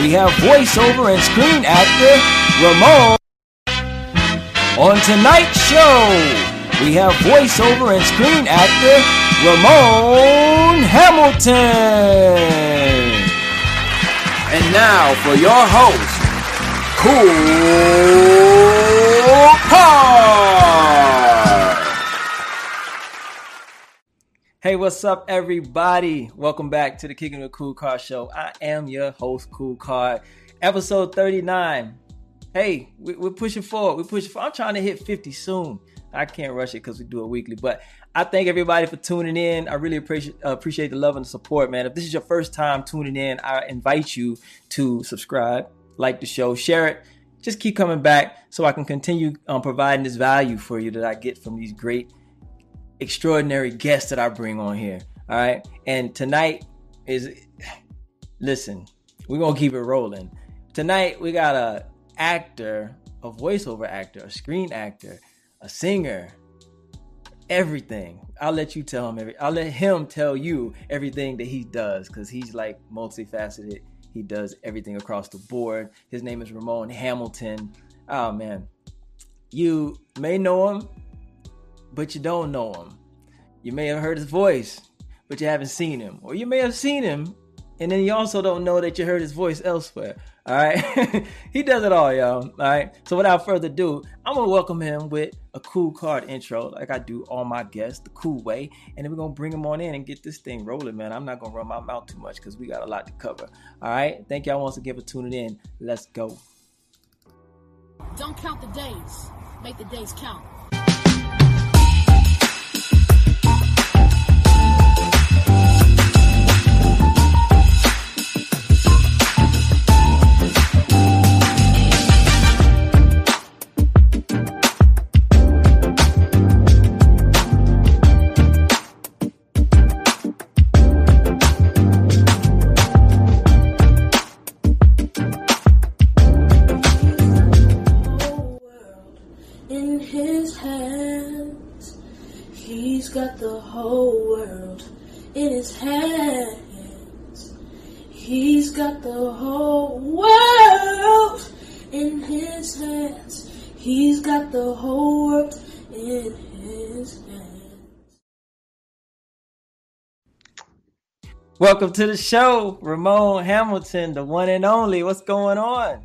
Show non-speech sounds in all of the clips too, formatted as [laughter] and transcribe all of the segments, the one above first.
we have voiceover and screen actor Ramone. On tonight's show, we have voiceover and screen actor Ramone Hamilton. And now for your host, Kool Kard. Hey, what's up, everybody? Welcome back to the Kicking the Kool Kard Show. I am your host, Kool Kard, episode 39. Hey, we, are pushing forward. We're pushing forward. I'm trying to hit 50 soon. I can't rush it because we do it weekly, but I thank everybody for tuning in. I really appreciate uh, appreciate the love and the support, man. If this is your first time tuning in, I invite you to subscribe, like the show, share it. Just keep coming back so I can continue um, providing this value for you that I get from these great extraordinary guests that I bring on here. All right. And tonight is, listen, we're to keep it rolling. Tonight, we got a actor, a voiceover actor, a screen actor, a singer, everything. I'll let you tell him every, I'll let him tell you everything that he does because he's like multifaceted. He does everything across the board. His name is Ramone Hamilton. Oh man. You may know him but you don't know him. You may have heard his voice, but you haven't seen him. Or you may have seen him, and then you also don't know that you heard his voice elsewhere. All right. [laughs] he does it all, y'all. All right. So without further ado, I'm going to welcome him with a cool card intro, like I do all my guests, the cool way. And then we're going to bring him on in and get this thing rolling, man. I'm not going to run my mouth too much because we got a lot to cover. All right. Thank y'all once again for tuning in. Let's go. Don't count the days, make the days count. Welcome to the show, Ramone Hamilton, the one and only. What's going on?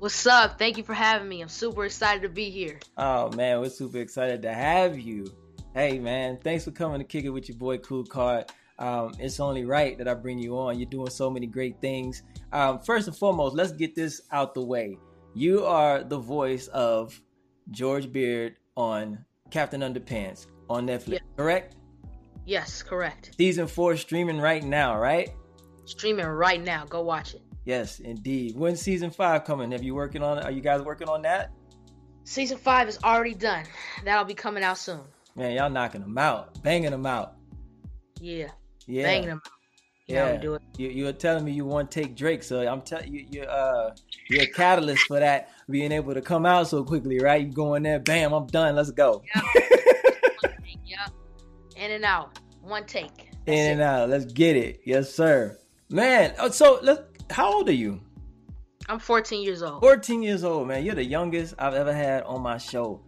What's up? Thank you for having me. I'm super excited to be here. Oh man, we're super excited to have you. Hey man, thanks for coming to kick it with your boy Kool Kard. Um, it's only right that I bring you on. You're doing so many great things. Um, first and foremost, let's get this out the way. You are the voice of George Beard on Captain Underpants on Netflix, correct? Yes, correct. Season four streaming right now, right? Streaming right now. Go watch it. Yes, indeed. When's season five coming? Have you working on it? Are you guys working on that? Season five is already done. That'll be coming out soon. Man, y'all knocking them out, banging them out. Yeah. Yeah. Banging them out. You yeah. do it. You, you were telling me you want to take Drake, so I'm telling you, you're uh, you're a catalyst for that being able to come out so quickly, right? You go in there, bam, I'm done. Let's go. Yep. [laughs] yep. In and out. One take. That's In and out. Let's get it. Yes, sir. Man, oh, so let's, how old are you? I'm 14 years old. 14 years old, man. You're the youngest I've ever had on my show.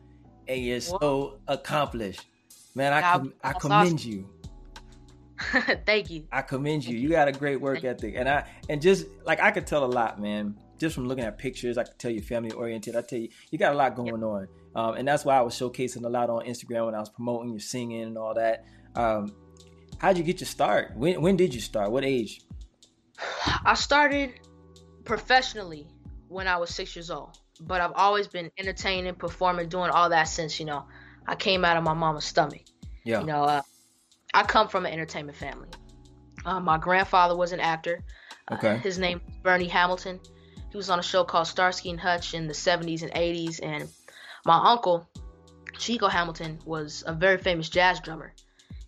And you're Whoa. so accomplished. Man, I, com- I commend awesome. you. [laughs] Thank you. I commend you. You got a great work Thank ethic. And I and just like I could tell a lot, man. Just from looking at pictures, I could tell you family oriented. I tell you, you got a lot going yep. on. Um, and that's why I was showcasing a lot on Instagram when I was promoting your singing and all that. Um, how'd you get your start? When when did you start? What age? [sighs] I started professionally when I was six years old, but I've always been entertaining, performing, doing all that since you know I came out of my mama's stomach. Yeah. You know, uh, I come from an entertainment family. Uh, my grandfather was an actor. Uh, okay. Uh, his name Bernie Hamilton. He was on a show called Starsky and Hutch in the 70s and 80s, and my uncle, Chico Hamilton, was a very famous jazz drummer.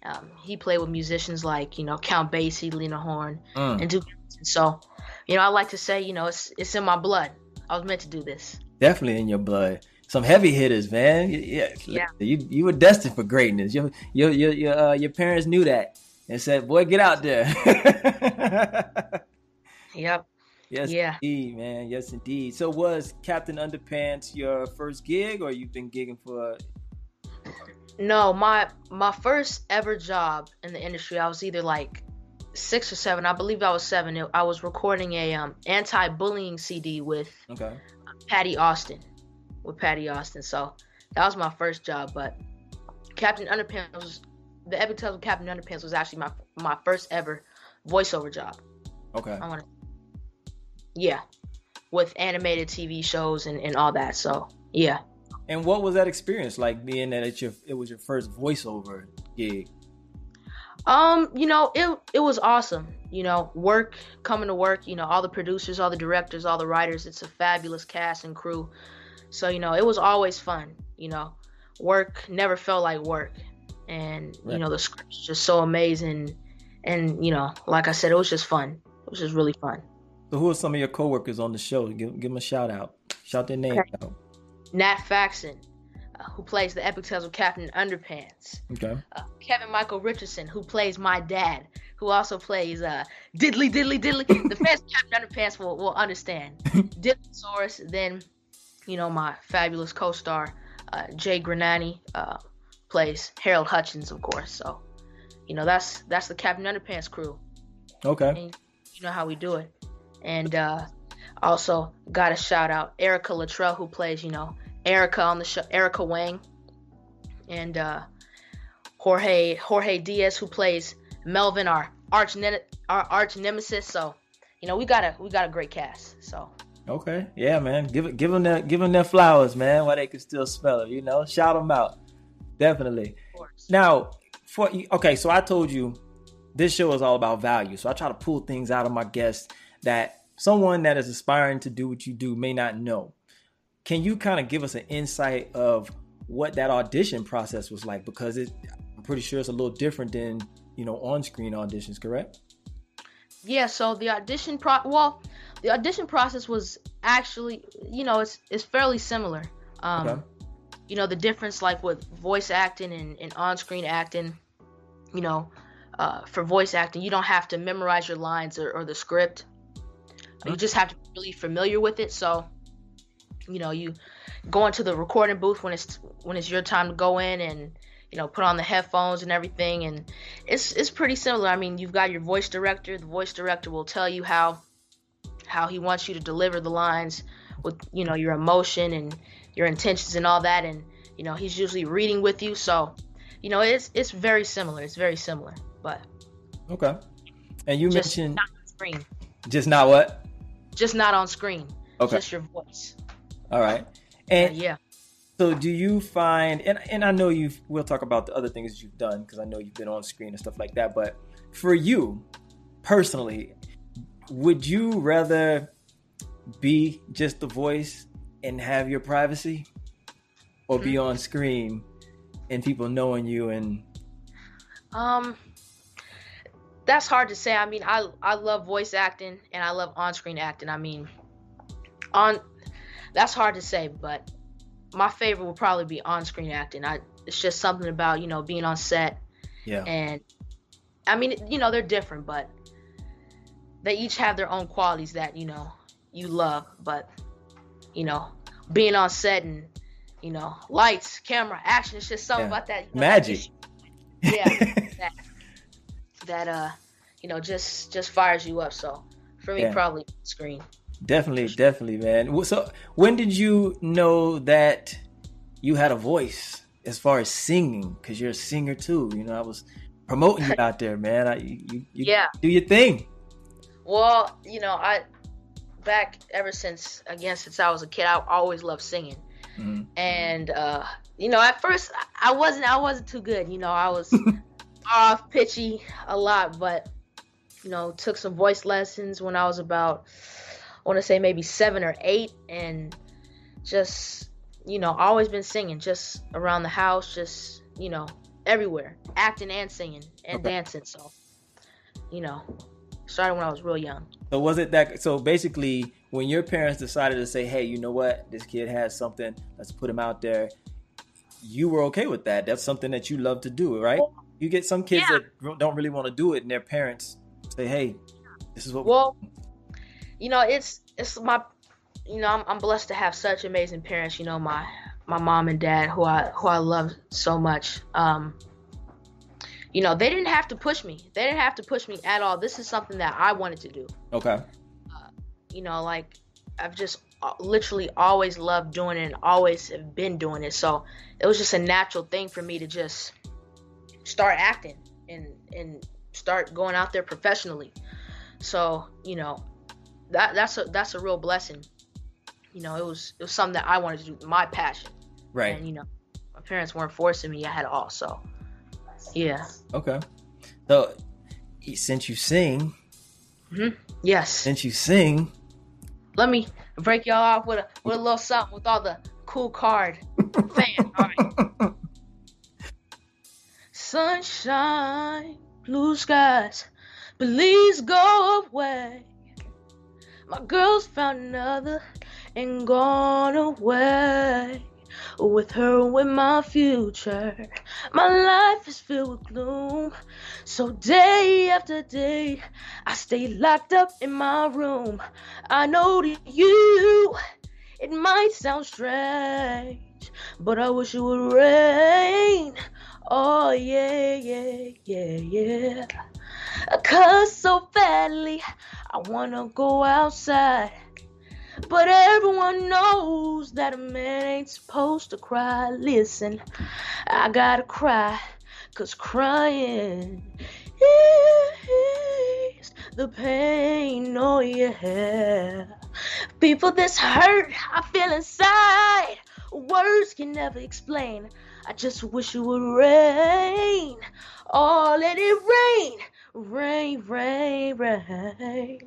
Um, he played with musicians like you know Count Basie, Lena Horne, mm. and Duke. So, you know, I like to say, you know, it's it's in my blood. I was meant to do this. Definitely in your blood. Some heavy hitters, man. Yeah, yeah. You you were destined for greatness. Your your your your, uh, your parents knew that and said, "Boy, get out there." [laughs] yep. Yes, yeah. indeed, man. Yes, indeed. So, was Captain Underpants your first gig, or you've been gigging for? No, my my first ever job in the industry, I was either like six or seven. I believe I was seven. I was recording a um, anti-bullying CD with okay. Patti Austin, with Patti Austin. So that was my first job. But Captain Underpants was the Epic Tales of Captain Underpants was actually my my first ever voiceover job. Okay. I want to. Yeah, with animated TV shows and, and all that. So yeah. And what was that experience like? Being that it's your it was your first voiceover gig. Um, you know, it it was awesome. You know, work coming to work. You know, all the producers, all the directors, all the writers. It's a fabulous cast and crew. So you know, it was always fun. You know, work never felt like work, and right. you know the script's just so amazing. And you know, like I said, it was just fun. It was just really fun. So, who are some of your coworkers on the show? Give give them a shout out. Shout their name okay. out. Nat Faxon, who plays the Epic Tales of Captain Underpants. Okay. Uh, Kevin Michael Richardson, who plays my dad, who also plays uh, Diddly Diddly Diddly. [laughs] the fans of Captain Underpants will, will understand. [laughs] Diddlysaurus, then, you know, my fabulous co-star, uh, Jay Gragnani, uh, plays Harold Hutchins, of course. So, you know, that's that's the Captain Underpants crew. Okay. And you know how we do it. And uh, also got a shout out Erica Luttrell, who plays, you know, Erica on the show, Erica Wang, and uh, Jorge Jorge Diaz, who plays Melvin, our arch our arch nemesis. So, you know, we got a we got a great cast. So. Okay, yeah, man. Give it, give them their, give them their flowers, man. While they can still spell it, you know. Shout them out, definitely. Now, for okay, so I told you this show is all about value. So I try to pull things out of my guests that someone that is aspiring to do what you do may not know. Can you kind of give us an insight of what that audition process was like? Because it, I'm pretty sure it's a little different than you know on-screen auditions, correct? Yeah. So the audition pro well, the audition process was actually you know it's it's fairly similar. Um, okay. You know the difference like with voice acting and, and on-screen acting. You know, uh, for voice acting, you don't have to memorize your lines or, or the script. You just have to be really familiar with it. So you know you go into the recording booth when it's when it's your time to go in and you know put on the headphones and everything. And it's it's pretty similar. I mean you've got your voice director. The voice director will tell you how how he wants you to deliver the lines with you know your emotion and your intentions and all that. And you know he's usually reading with you. So you know it's it's very similar. It's very similar. But okay. And you just mentioned not on screen. Just not what? Just not on screen. Okay. Just your voice all right. And uh, yeah. So do you find and and I know you've we'll talk about the other things you've done because I know you've been on screen and stuff like that, but for you personally, would you rather be just the voice and have your privacy or be on screen and people knowing you and um that's hard to say. I mean, I I love voice acting and I love on-screen acting. I mean, on that's hard to say, but my favorite would probably be on-screen acting. I it's just something about you know being on set. Yeah. And I mean, you know, they're different, but they each have their own qualities that you know you love. But you know, being on set and you know, lights, camera, action. It's just something yeah. about that you know, magic. That yeah, [laughs] that, that uh, you know, just just fires you up. So for me, yeah. probably screen. Definitely, definitely, man. So, when did you know that you had a voice as far as singing? Because you're a singer too. You know, I was promoting you [laughs] out there, man. I, you, you, yeah, do your thing. Well, you know, I back ever since again since I was a kid, I always loved singing. Mm-hmm. And uh, you know, at first I wasn't I wasn't too good. You know, I was [laughs] off pitchy a lot, but you know, took some voice lessons when I was about want to say maybe seven or eight, and just you know, always been singing, just around the house, just you know, everywhere, acting and singing and okay. dancing. So, you know, started when I was real young. So was it that? So basically, when your parents decided to say, "Hey, you know what? This kid has something. Let's put him out there," you were okay with that. That's something that you love to do, right? Well, you get some kids yeah. that don't really want to do it, and their parents say, "Hey, this is what." Well, you know, it's it's my, you know, I'm, I'm blessed to have such amazing parents. You know, my my mom and dad, who I who I love so much. Um, you know, they didn't have to push me. They didn't have to push me at all. This is something that I wanted to do. Okay. Uh, you know, like I've just uh, literally always loved doing it and always have been doing it. So it was just a natural thing for me to just start acting and and start going out there professionally. So you know, that that's a that's a real blessing. You know, it was it was something that I wanted to do, my passion. Right. And you know, my parents weren't forcing me. I had all. So yeah. Okay. So since you sing, mm-hmm. yes. Since you sing, let me break y'all off with a with a little something with all the cool card [laughs] right. Sunshine, blue skies, please go away. My girl's found another and gone away with her with my future. My life is filled with gloom. So day after day, I stay locked up in my room. I know to you, it might sound strange, but I wish it would rain. Oh yeah, yeah, yeah, yeah. Cause so badly, I wanna go outside but everyone knows that a man ain't supposed to cry. Listen, I gotta cry, cause crying is the pain, oh yeah. People, this hurt I feel inside, words can never explain. I just wish it would rain. Oh, let it rain, rain, rain, rain.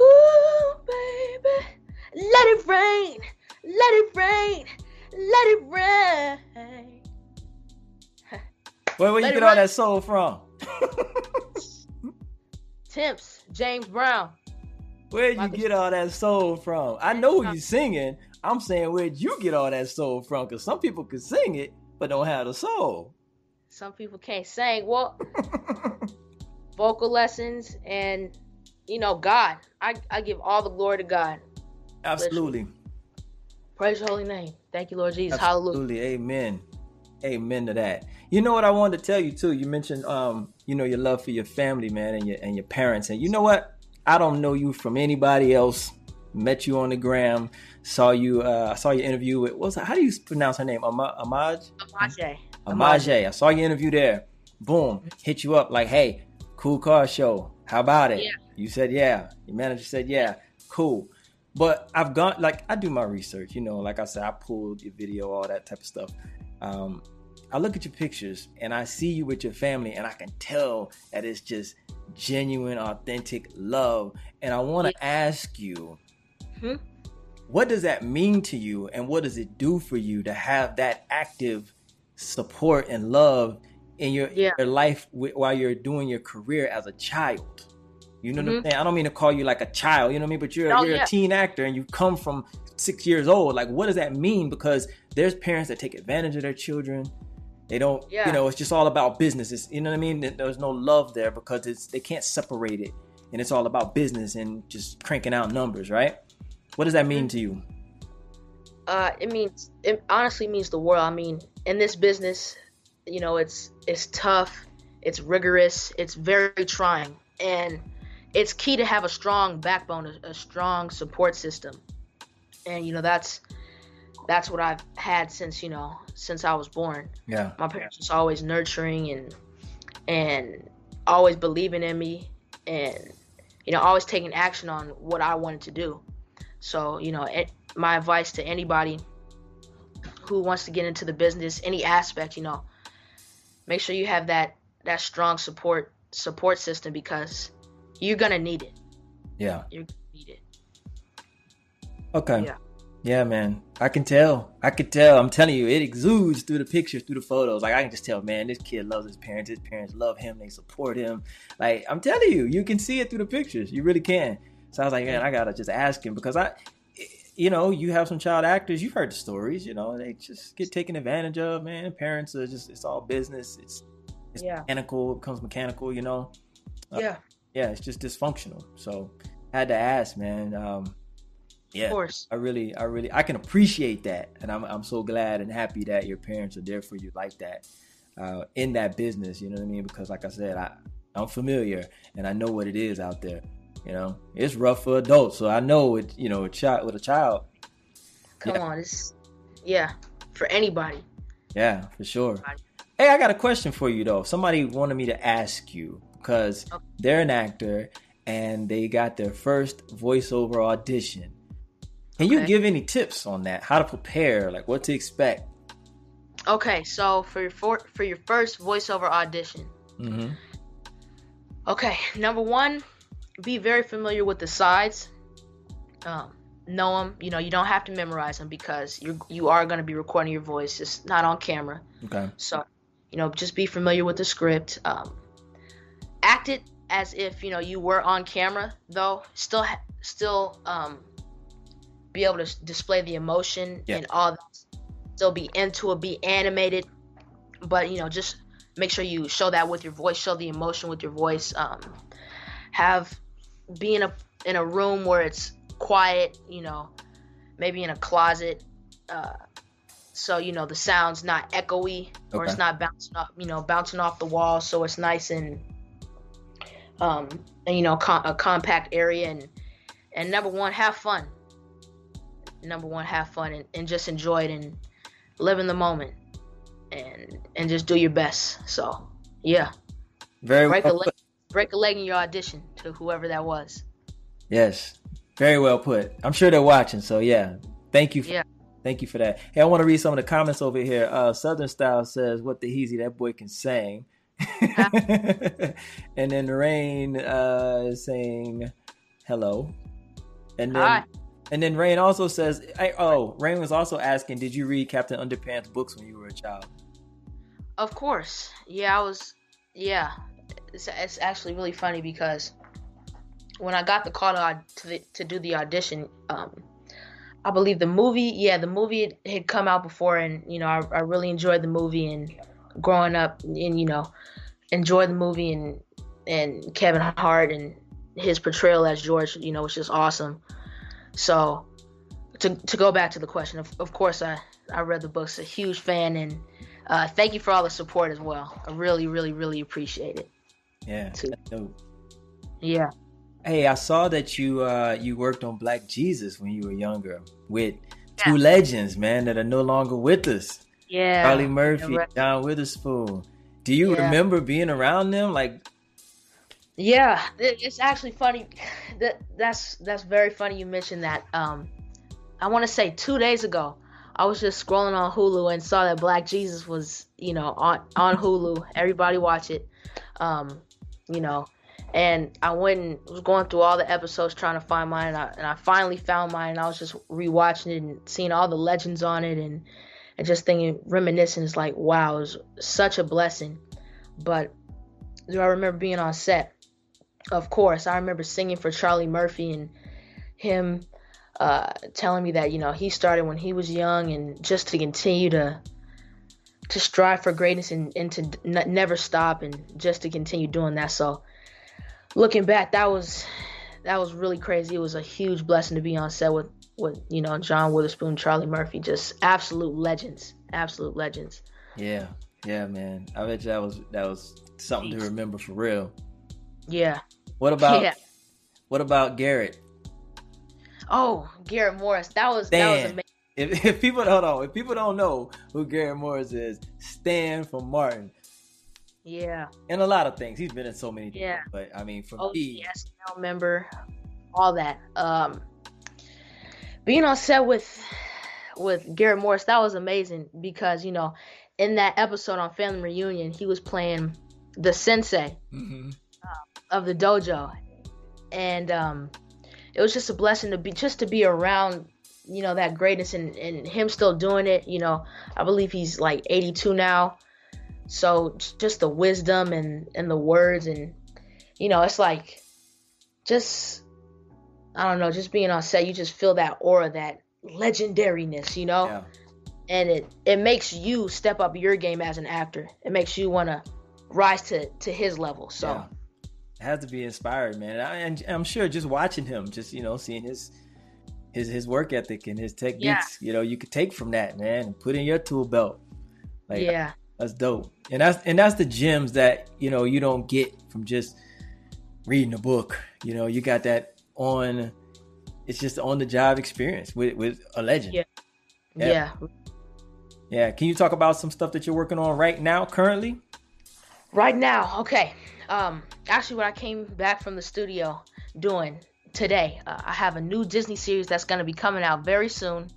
Ooh, baby. Let it rain. Let it rain. Let it rain. Where, where you [laughs] get all that soul from? Temps, James Brown. Where'd you get all that soul from? I know you singing. I'm saying where'd you get all that soul from? Because some people can sing it, but don't have the soul. Some people can't sing. Well, [laughs] vocal lessons and you know God. I, I give all the glory to God. Absolutely. Praise your holy name. Thank you, Lord Jesus. Absolutely. Hallelujah. Amen. Amen to that. You know what I wanted to tell you too. You mentioned um, you know, your love for your family, man, and your and your parents. And you know what? I don't know you from anybody else. Met you on the gram. Saw you. Uh, I saw your interview with. What's that? How do you pronounce her name? Amaj. Amaje. Amaje. I saw your interview there. Boom. Hit you up like, hey, cool car show. How about it? Yeah. You said yeah. Your manager said yeah. Cool. But I've gone like I do my research, you know, like I said, I pulled your video, all that type of stuff. Um, I look at your pictures and I see you with your family, and I can tell that it's just genuine, authentic love. And I want to ask you, hmm? what does that mean to you, and what does it do for you to have that active support and love in your, yeah. your life while you're doing your career as a child? You know mm-hmm. what I'm mm-hmm. saying? I don't mean to call you like a child, you know what I mean? But you're oh, you're yeah. a teen actor and you come from six years old. Like, what does that mean? Because there's parents that take advantage of their children. They don't, yeah. you know, it's just all about business. It's, you know what I mean? There's no love there because it's they can't separate it, and it's all about business and just cranking out numbers, right? What does that mean mm-hmm. to you? Uh, it means it honestly means the world. I mean, in this business, you know, it's it's tough, it's rigorous, it's very trying, and it's key to have a strong backbone, a, a strong support system, and you know that's that's what I've had since you know since I was born. Yeah, my parents was always nurturing and and always believing in me, and you know always taking action on what I wanted to do. So you know, it, my advice to anybody who wants to get into the business, any aspect, you know, make sure you have that that strong support support system because you're gonna need it. Yeah. You're gonna need it. Okay. Yeah. Yeah, man. I can tell. I can tell. I'm telling you, it exudes through the pictures, through the photos. Like I can just tell, man, this kid loves his parents. His parents love him. They support him. Like I'm telling you, you can see it through the pictures. You really can. So I was like, man, I gotta just ask him because I, you know, you have some child actors. You've heard the stories. You know, they just get taken advantage of. Man, parents are just. It's all business. It's, it's yeah. mechanical. It becomes mechanical. You know. Uh, yeah yeah, it's just dysfunctional. So I Had to ask, man. Um, yeah, of course. I really, I really, I can appreciate that, and I'm, I'm so glad and happy that your parents are there for you like that, uh, in that business. You know what I mean? Because, like I said, I, I'm familiar and I know what it is out there. You know, it's rough for adults, so I know it. You know, a child with a child. Come yeah. on, it's yeah for anybody. Yeah, for sure. Hey, I got a question for you though. Somebody wanted me to ask you because okay. they're an actor and they got their first voiceover audition. Can okay. you give any tips on that? How to prepare, like what to expect? Okay, so for your for, for your first voiceover audition. Mm-hmm. Okay, number one, be very familiar with the sides. Um, know them. You know, you don't have to memorize them because you you are going to be recording your voice, just not on camera. Okay. So, you know, just be familiar with the script. Um, act it as if you know you were on camera, though. Still, still um, be able to display the emotion yeah. and all. That. Still be into it, be animated, but you know, just make sure you show that with your voice, show the emotion with your voice. Um, have be in a in a room where it's quiet, you know, maybe in a closet. Uh, so you know the sound's not echoey or okay. it's not bouncing off, you know, bouncing off the wall. So it's nice and, um, and you know, com- a compact area. And and number one, have fun. Number one, have fun and, and just enjoy it and live in the moment and and just do your best. So yeah, very break well break a leg in your audition to whoever that was. Yes, very well put. I'm sure they're watching, so yeah. Thank you. For, yeah. Thank you for that. Hey, I want to read some of the comments over here. Uh, Southern Style says, "What the heezy that boy can sing." [laughs] and then Rain uh, is saying, "Hello," and then Hi. and then Rain also says, I, "Oh, Rain was also asking, did you read Captain Underpants books when you were a child?" Of course, yeah, I was. Yeah, it's, it's actually really funny because when I got the call to to, the, to do the audition, um, I believe the movie, yeah, the movie had come out before, and you know, I, I really enjoyed the movie, and growing up, and you know, enjoyed the movie, and and Kevin Hart and his portrayal as George, you know, was just awesome. So, to to go back to the question, of, of course, I I read the books, a huge fan, and uh, thank you for all the support as well. I really, really, really appreciate it. Yeah. Too. Yeah. Hey, I saw that you uh, you worked on Black Jesus when you were younger with two yeah. legends, man, that are no longer with us. Yeah, Charlie Murphy, yeah, right. John Witherspoon. Do you yeah. remember being around them? Like, yeah, it's actually funny. That that's that's very funny. You mentioned that. Um, I want to say two days ago, I was just scrolling on Hulu and saw that Black Jesus was, you know, on on Hulu. Everybody watch it. Um, you know, and I went and was going through all the episodes trying to find mine, and I, and I finally found mine. And I was just rewatching it and seeing all the legends on it, and and just thinking, reminiscing. It's like, wow, it was such a blessing. But do I remember being on set? Of course, I remember singing for Charlie Murphy and him uh, telling me that you know he started when he was young, and just to continue to to strive for greatness and, and to n- never stop, and just to continue doing that. So looking back, that was that was really crazy. It was a huge blessing to be on set with with you know John Witherspoon, Charlie Murphy, just absolute legends, absolute legends. Yeah, yeah, man. I bet you that was that was something Jeez. to remember for real. Yeah. What about yeah. what about Garrett? Oh, Garrett Morris. That was Stan. that was amazing. If, [laughs] if people don't know, if people don't know who Garrett Morris is, Stan from Martin. Yeah. And a lot of things. He's been in so many things. Yeah. But I mean, for oh, me. Yes, now member, all that. Um, being on set with with Garrett Morris, that was amazing because, you know, in that episode on Family Reunion, he was playing the sensei mm-hmm. uh, of the dojo. And um, it was just a blessing to be just to be around you know that greatness and, and him still doing it you know i believe he's like 82 now so just the wisdom and and the words and you know, it's like just I don't know, just being on set, you just feel that aura, that legendariness, you know? Yeah. And it it makes you step up your game as an actor. It makes you want to rise to to his level. So it has to be inspired, man. I, and I'm sure just watching him, just you know, seeing his his his work ethic and his techniques, yeah. you know, you could take from that, man, and put in your tool belt. Like, yeah, that's dope. And that's and that's the gems that you know you don't get from just reading a book. You know, you got that on. It's just on the job experience with with a legend. Yeah. Yeah. yeah. Yeah. Can you talk about some stuff that you're working on right now, currently? Right now, okay. Um, actually, when I came back from the studio doing today, uh, I have a new Disney series that's going to be coming out very soon.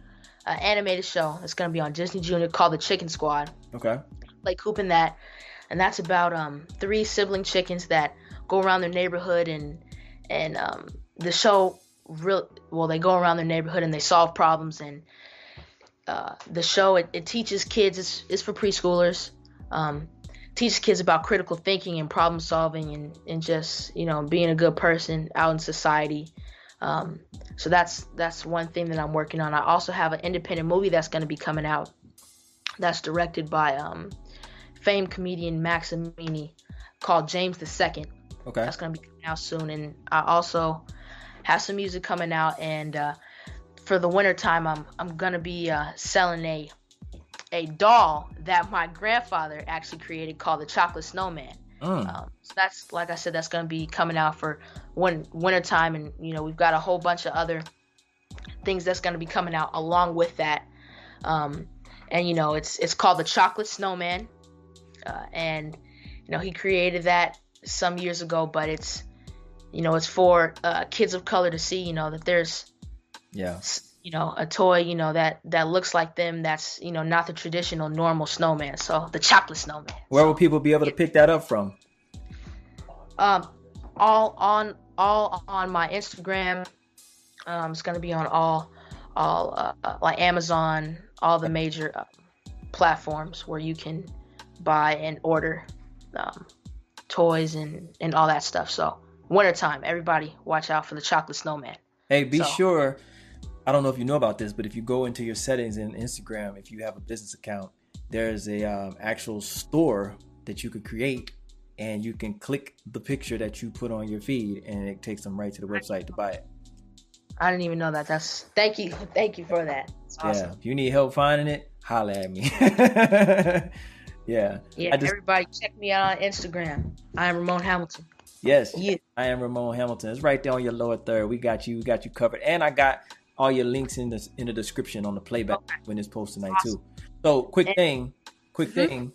An animated show that's going to be on Disney Junior called The Chicken Squad. Okay. Like Coop that, and that's about um three sibling chickens that go around their neighborhood and and um the show real well they go around their neighborhood and they solve problems and uh, the show it, it teaches kids it's, it's for preschoolers um, teaches kids about critical thinking and problem solving and, and just you know being a good person out in society. Um, so that's that's one thing that i'm working on. I also have an independent movie that's going to be coming out that's directed by um, famed comedian max amini called james the second. Okay. That's going to be coming out soon. And i also have some music coming out. And uh, for the winter time i'm i'm going to be uh, selling a a doll that my grandfather actually created called the Chocolate Snowman. Mm. Um, so that's like I said, that's gonna be coming out for one winter time, and you know we've got a whole bunch of other things that's gonna be coming out along with that. Um, and you know it's it's called the Chocolate Snowman, uh, and you know he created that some years ago, but it's you know it's for uh, kids of color to see. You know that there's yeah you know a toy you know that that looks like them that's you know not the traditional normal snowman so the chocolate snowman. Where will people be able to pick that up from? Um all on all on my instagram. Um it's gonna be on all all uh, like amazon all the major uh, platforms where you can buy and order um, toys and and all that stuff. So wintertime everybody watch out for the chocolate snowman. Hey be so, sure I don't know if you know about this, but if you go into your settings in Instagram, if you have a business account, there's a um, actual store that you could create, and you can click the picture that you put on your feed, and it takes them right to the website to buy it. I didn't even know that. That's thank you, thank you for that. Awesome. Yeah, if you need help finding it, holla at me. [laughs] yeah. Yeah. Just, everybody, check me out on Instagram. I am Ramone Hamilton. Yes. Yeah. I am Ramone Hamilton. It's right there on your lower third. We got you. We got you covered. And I got all your links in the in the description on the playback okay. when it's posted tonight awesome. too. So quick thing, quick mm-hmm. thing.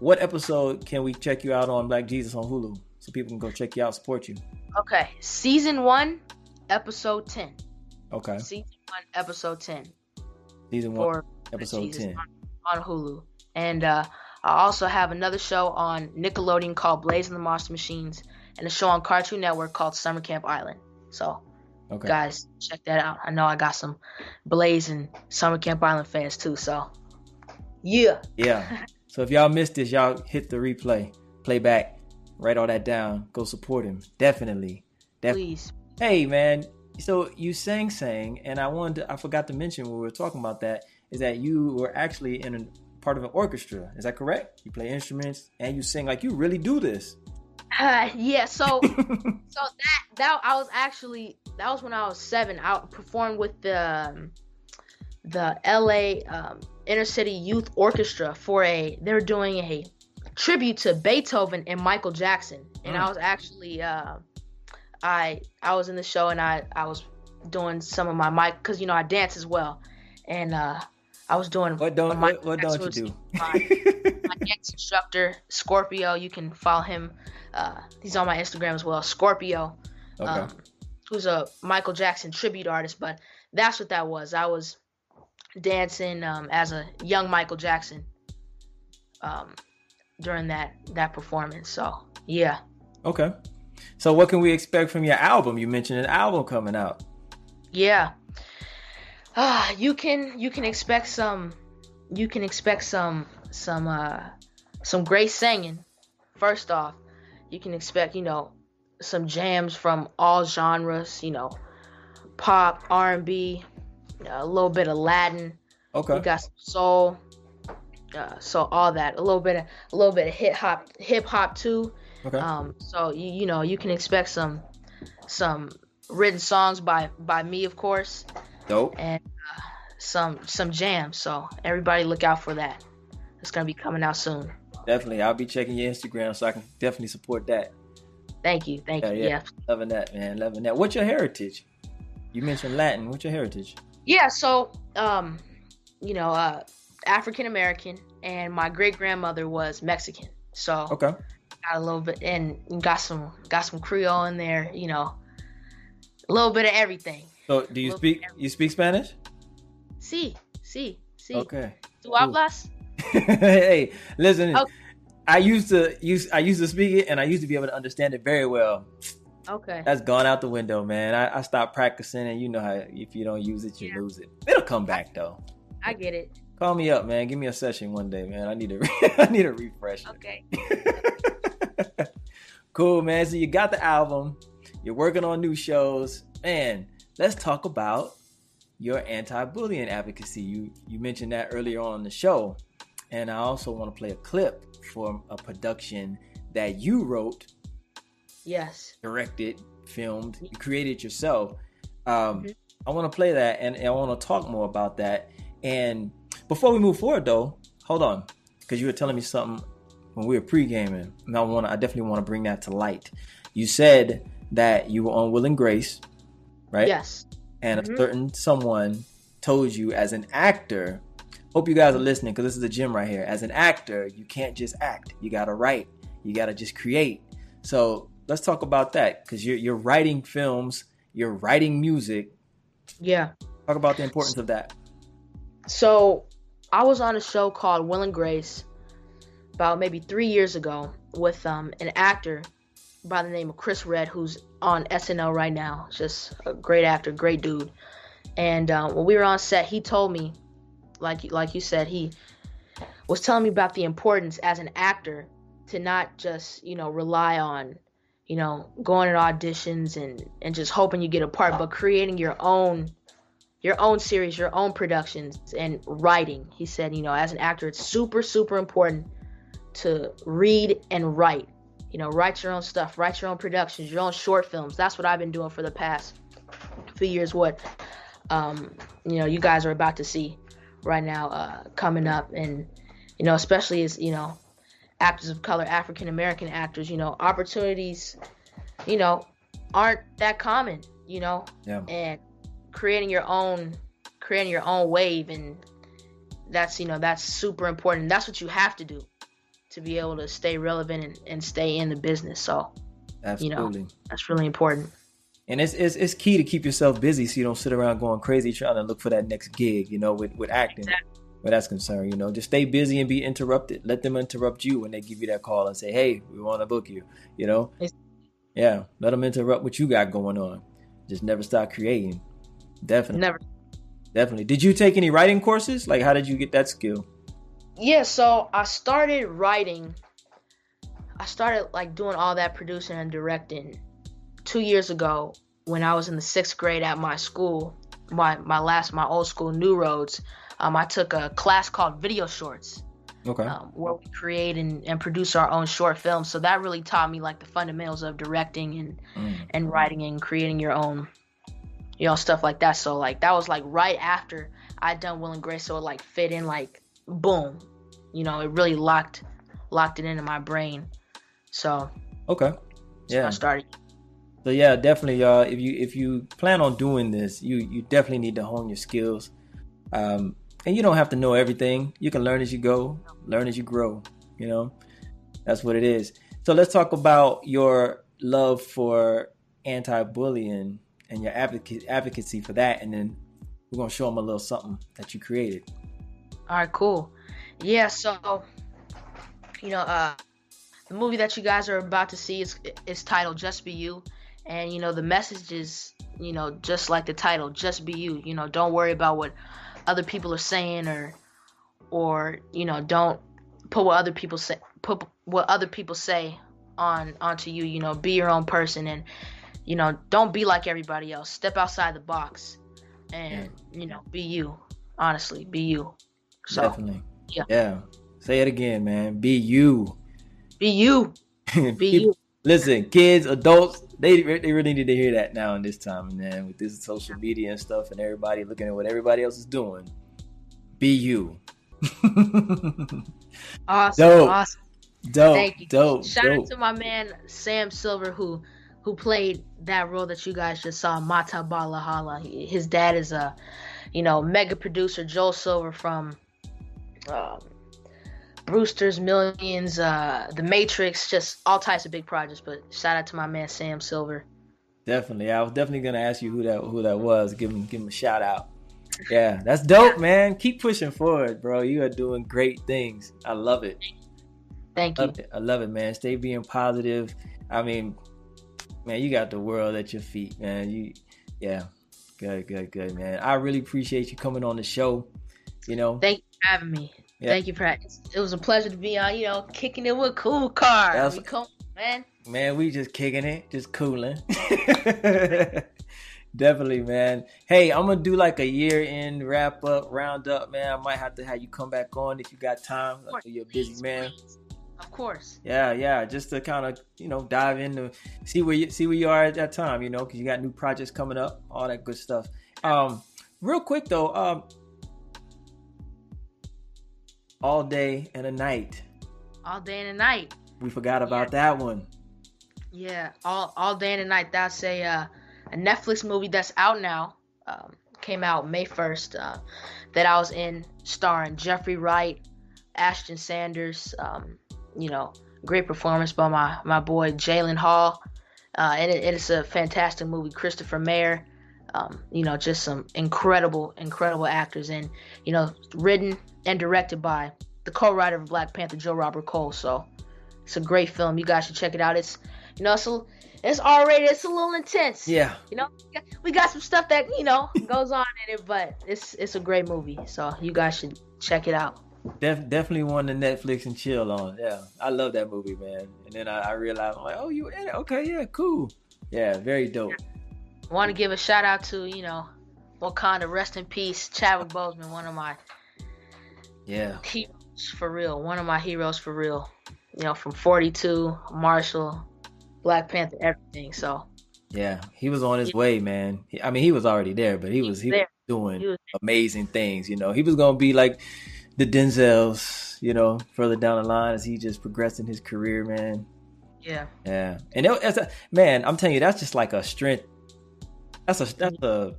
What episode can we check you out on Black Jesus on Hulu so people can go check you out, support you? Okay, season one, episode ten. Okay. Season one, episode ten. Season one, episode ten on, on, Hulu, and uh, I also have another show on Nickelodeon called Blaze and the Monster Machines, and a show on Cartoon Network called Summer Camp Island. So Okay. Guys, check that out. I know I got some blazing Summer Camp Island fans too. So, yeah. Yeah. [laughs] so if y'all missed this, y'all hit the replay, play back, write all that down. Go support him. Definitely. Def- Please. Hey, man. So you sang, sang, and I wanted to, I forgot to mention when we were talking about that is that you were actually in a part of an orchestra. Is that correct? You play instruments and you sing. Like you really do this. Uh, [laughs] yeah, so [laughs] so that that I was actually that was when I was seven. I performed with the um, the LA um, Inner City Youth Orchestra for a they're doing a tribute to Beethoven and Michael Jackson, and mm. I was actually uh, I I was in the show and I I was doing some of my mic because you know I dance as well, and uh, I was doing what don't what, what don't you do? [laughs] My, my [laughs] dance instructor Scorpio, you can follow him. Uh, he's on my Instagram as well, Scorpio. Okay. Um, who's a Michael Jackson tribute artist, but that's what that was. I was dancing um, as a young Michael Jackson um, during that that performance. So yeah. Okay. So what can we expect from your album? You mentioned an album coming out. Yeah. Uh, you can you can expect some you can expect some some uh some great singing. First off, you can expect, you know, some jams from all genres, you know, pop, R&B, a little bit of Latin. Okay. We got some soul. Uh, so all that, a little bit of a little bit of hip hop, hip hop too. Okay. Um, so you you know you can expect some some written songs by by me, of course. Dope. And uh, some some jams. So everybody look out for that. It's gonna be coming out soon. Definitely, I'll be checking your Instagram so I can definitely support that. Thank you, thank yeah, you. Yeah. yeah, loving that, man, loving that. What's your heritage? You mentioned Latin. What's your heritage? Yeah, so um, you know, uh, African American, and my great grandmother was Mexican. So okay, got a little bit and got some got some Creole in there. You know, a little bit of everything. So do you speak you speak Spanish? Sí, sí, sí. Okay. ¿Tú hablas? [laughs] hey, listen. Okay. I used to use I used to speak it and I used to be able to understand it very well. Okay. That's gone out the window, man. I, I stopped practicing and you know how if you don't use it, you yeah. lose it. It'll come back though. I get it. Call me up, man. Give me a session one day, man. I need a [laughs] I need a refresh. Okay. [laughs] cool, man. So you got the album. You're working on new shows. Man, let's talk about your anti-bullying advocacy. You you mentioned that earlier on the show. And I also want to play a clip from a production that you wrote. Yes. Directed, filmed, you created yourself. Um, mm-hmm. I want to play that and, and I want to talk more about that. And before we move forward, though, hold on, because you were telling me something when we were pre-gaming, and I want I definitely want to bring that to light. You said that you were on Will and Grace, right? Yes. And mm-hmm. a certain someone told you as an actor. Hope you guys are listening because this is a gym right here. As an actor, you can't just act. You gotta write. You gotta just create. So let's talk about that because you're you're writing films, you're writing music. Yeah. Talk about the importance of that. So I was on a show called Will and Grace about maybe three years ago with um, an actor by the name of Chris Redd, who's on SNL right now. Just a great actor, great dude. And uh, when we were on set, he told me, like like you said, he was telling me about the importance as an actor to not just you know rely on you know going to auditions and and just hoping you get a part, but creating your own your own series, your own productions, and writing. He said, you know, as an actor, it's super, super important to read and write. You know, write your own stuff, write your own productions, your own short films. That's what I've been doing for the past few years. What, um, you know, you guys are about to see right now uh, coming up, and you know, especially as you know, actors of color, African American actors. You know, opportunities, you know, aren't that common. You know, yeah. and creating your own creating your own wave and that's you know that's super important that's what you have to do to be able to stay relevant and, and stay in the business so Absolutely. you know that's really important and it's, it's it's key to keep yourself busy so you don't sit around going crazy trying to look for that next gig you know with with acting exactly. where that's concerned you know just stay busy and be interrupted let them interrupt you when they give you that call and say hey we want to book you you know it's, yeah let them interrupt what you got going on just never stop creating Definitely. Never. Definitely. Did you take any writing courses? Like, how did you get that skill? Yeah, so I started writing. I started like doing all that producing and directing two years ago when I was in the sixth grade at my school, my my last my old school, New Roads. Um, I took a class called Video Shorts. Okay. Um, where we create and, and produce our own short films. So that really taught me like the fundamentals of directing and mm. and writing and creating your own you know, stuff like that. So like that was like right after I'd done Will and Grace, so it like fit in like boom. You know, it really locked locked it into my brain. So Okay. Yeah. I started. So yeah, definitely y'all. uh if you if you plan on doing this, you you definitely need to hone your skills. Um and you don't have to know everything. You can learn as you go, learn as you grow, you know. That's what it is. So let's talk about your love for anti-bullying and your advocacy for that, and then we're gonna show them a little something that you created. All right, cool. Yeah, so you know, uh, the movie that you guys are about to see is is titled "Just Be You," and you know the message is you know just like the title, "Just Be You." You know, don't worry about what other people are saying or or you know don't put what other people say put what other people say on onto you. You know, be your own person and you know, don't be like everybody else. Step outside the box and, you know, be you. Honestly, be you. So, Definitely. Yeah. Yeah. Say it again, man. Be you. Be you. [laughs] Be you. Listen, kids, adults, they they really need to hear that now in this time, man. With this social media and stuff, and everybody looking at what everybody else is doing. Be you. [laughs] awesome, dope. awesome. Dope, Thank you. dope. Shout dope. out to my man Sam Silver who who played that role that you guys just saw, Mata Balahala. His dad is a, you know, mega producer Joel Silver from um, Brewster's Millions, uh, The Matrix, just all types of big projects. But shout out to my man Sam Silver. Definitely, I was definitely gonna ask you who that who that was. Give him give him a shout out. Yeah, that's dope, yeah. man. Keep pushing forward, bro. You are doing great things. I love it. Thank you. Love I love it, man. Stay being positive. I mean, man, you got the world at your feet, man. You, yeah, good, good, good, man. I really appreciate you coming on the show. You know, thank for having me. Yeah. Thank you for it was a pleasure to be on. You know, kicking it with Kool Kard. That's, we come, man. Man, we just kicking it, just cooling. [laughs] Definitely, man. Hey, I'm gonna do like a year end wrap up, round up, man. I might have to have you come back on if you got time. Like you're a busy man. Please. Of course. Yeah, yeah. Just to kind of you know dive into see where you see where you are at that time, you know, because you got new projects coming up, all that good stuff. Um, real quick though, um, all day and a night. All day and a night. We forgot about yeah. that one. Yeah, all all day and a night. That's a uh, a Netflix movie that's out now. Um, came out May first. Uh, that I was in, starring Jeffrey Wright, Ashton Sanders. Um, you know, great performance by my my boy Jalen Hall. Uh, and it, it's a fantastic movie. Christopher Meyer, um, you know, just some incredible, incredible actors, and you know, written and directed by the co-writer of Black Panther, Joe Robert Cole. So it's a great film. You guys should check it out. It's you know, it's a, it's R-rated. It's a little intense. Yeah. You know, we got some stuff that you know [laughs] goes on in it, but it's it's a great movie. So you guys should check it out. Def, definitely one to Netflix and chill on. Yeah, I love that movie, man. And then I, I realized, I'm like, oh, you in it? Okay, yeah, cool. Yeah, very dope. I want to give a shout out to you know, Wakanda, rest in peace, Chadwick Boseman, one of my yeah heroes for real, one of my heroes for real. You know, from 42, Marshall, Black Panther, everything. So yeah, he was on his way, man. I mean, he was already there, but he, he was he was doing he was amazing things. You know, he was gonna be like the Denzels, you know, further down the line as he just progressed in his career, man. Yeah. Yeah. And it, as a, man, I'm telling you, that's just like a strength. That's a that's a,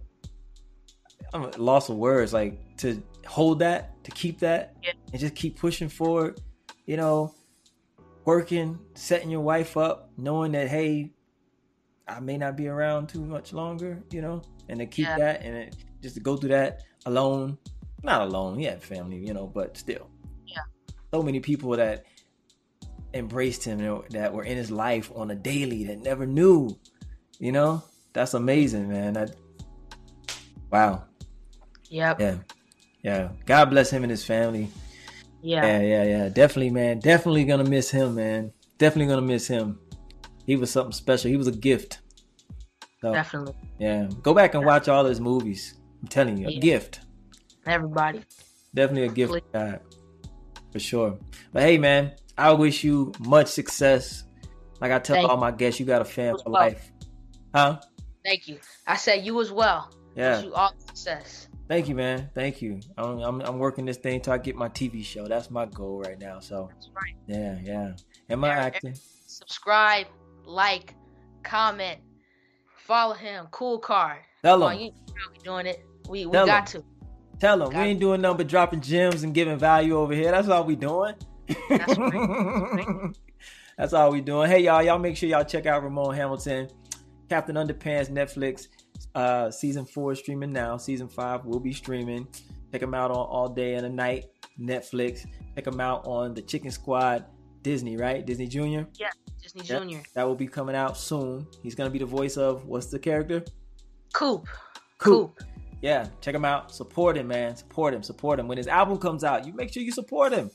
I'm a loss of words. Like to hold that, to keep that, yeah. and just keep pushing forward. You know, working, setting your wife up, knowing that hey, I may not be around too much longer. You know, and to keep yeah. that and it, just to go through that alone not alone. He had family, you know, but still. Yeah. So many people that embraced him, you know, that were in his life on a daily that never knew. You know, that's amazing, man. That wow. Yep. Yeah. Yeah. God bless him and his family. Yeah. Yeah, yeah, yeah. Definitely, man. Definitely gonna miss him, man. Definitely gonna miss him. He was something special. He was a gift. So, Definitely. Yeah. Go back and watch all his movies. I'm telling you, a gift everybody. Definitely a gift God, for sure. But hey, man, I wish you much success. Like I tell Thank all my guests, you got a fan for life, huh? Thank you. I said you as well. Yeah. You all success. Thank you, man. Thank you. I'm, I'm, I'm working this thing till I get my TV show. That's my goal right now. So. That's right. Yeah, yeah. Am I acting? Subscribe, like, comment, follow him. Kool Kard. Tell him. You know we doing it. We we Tell got him. to. Tell them we ain't doing nothing but dropping gems and giving value over here. That's all we doing. That's, right. That's [laughs] all we doing. Hey y'all, y'all make sure y'all check out Ramone Hamilton, Captain Underpants Netflix. Uh, season four streaming now. Season five will be streaming. Check him out on All Day and a Night Netflix. Check him out on the Chicken Squad Disney, right? Disney Junior. Yeah, Disney yep. Junior. That will be coming out soon. He's gonna be the voice of what's the character? Coop. Coop. Coop yeah, check him out. Support him, man. Support him. Support him. When his album comes out, you make sure you support him.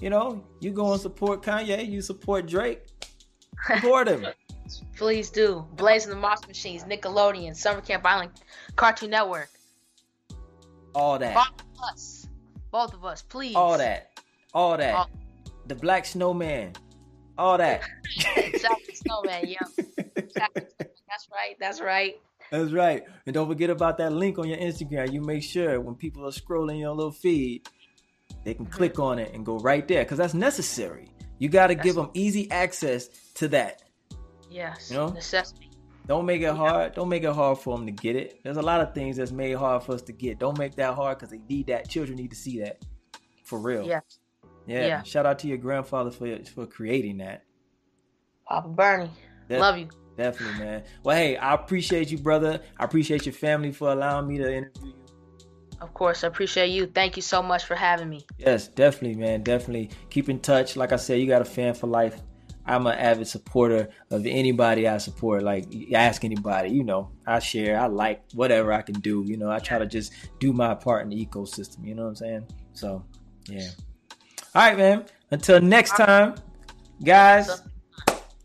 You know, you go and support Kanye. You support Drake. [laughs] Support him. Please do. Blaze and the Monster Machines, Nickelodeon, Summer Camp Island, Cartoon Network. All that. Both of us. Both of us, please. All that. All that. All- the Black Snowman. all that. [laughs] Chocolate snowman, yeah. [laughs] That's right. That's right. That's right. And don't forget about that link on your Instagram. You make sure when people are scrolling your little feed, they can click mm-hmm. on it and go right there because that's necessary. You got to give them easy access to that. Yes. You know, necessity. Don't make it hard. Don't make it hard for them to get it. There's a lot of things that's made hard for us to get. Don't make that hard because they need that. Children need to see that, for real. Yes. Yeah. yeah. Shout out to your grandfather for for creating that. Papa Bernie, that, love you. Definitely, man. Well, hey, I appreciate you, brother. I appreciate your family for allowing me to interview you. Of course, I appreciate you. Thank you so much for having me. Yes, definitely, man. Definitely keep in touch. Like I said, you got a fan for life. I'm an avid supporter of anybody I support. Like ask anybody, you know, I share, I like whatever I can do. You know, I try to just do my part in the ecosystem. You know what I'm saying? So, yeah. All right, man. Until next time, guys.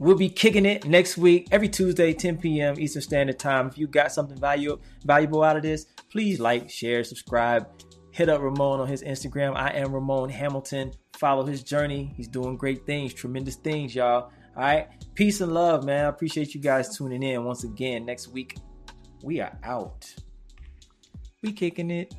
We'll be kicking it next week, every Tuesday, 10 p.m. Eastern Standard Time. If you got something valuable valuable out of this, please like, share, subscribe. Hit up Ramone on his Instagram. I am Ramone Hamilton. Follow his journey. He's doing great things, tremendous things, y'all. All right. Peace and love, man. I appreciate you guys tuning in once again. Next week, we are out. We kicking it.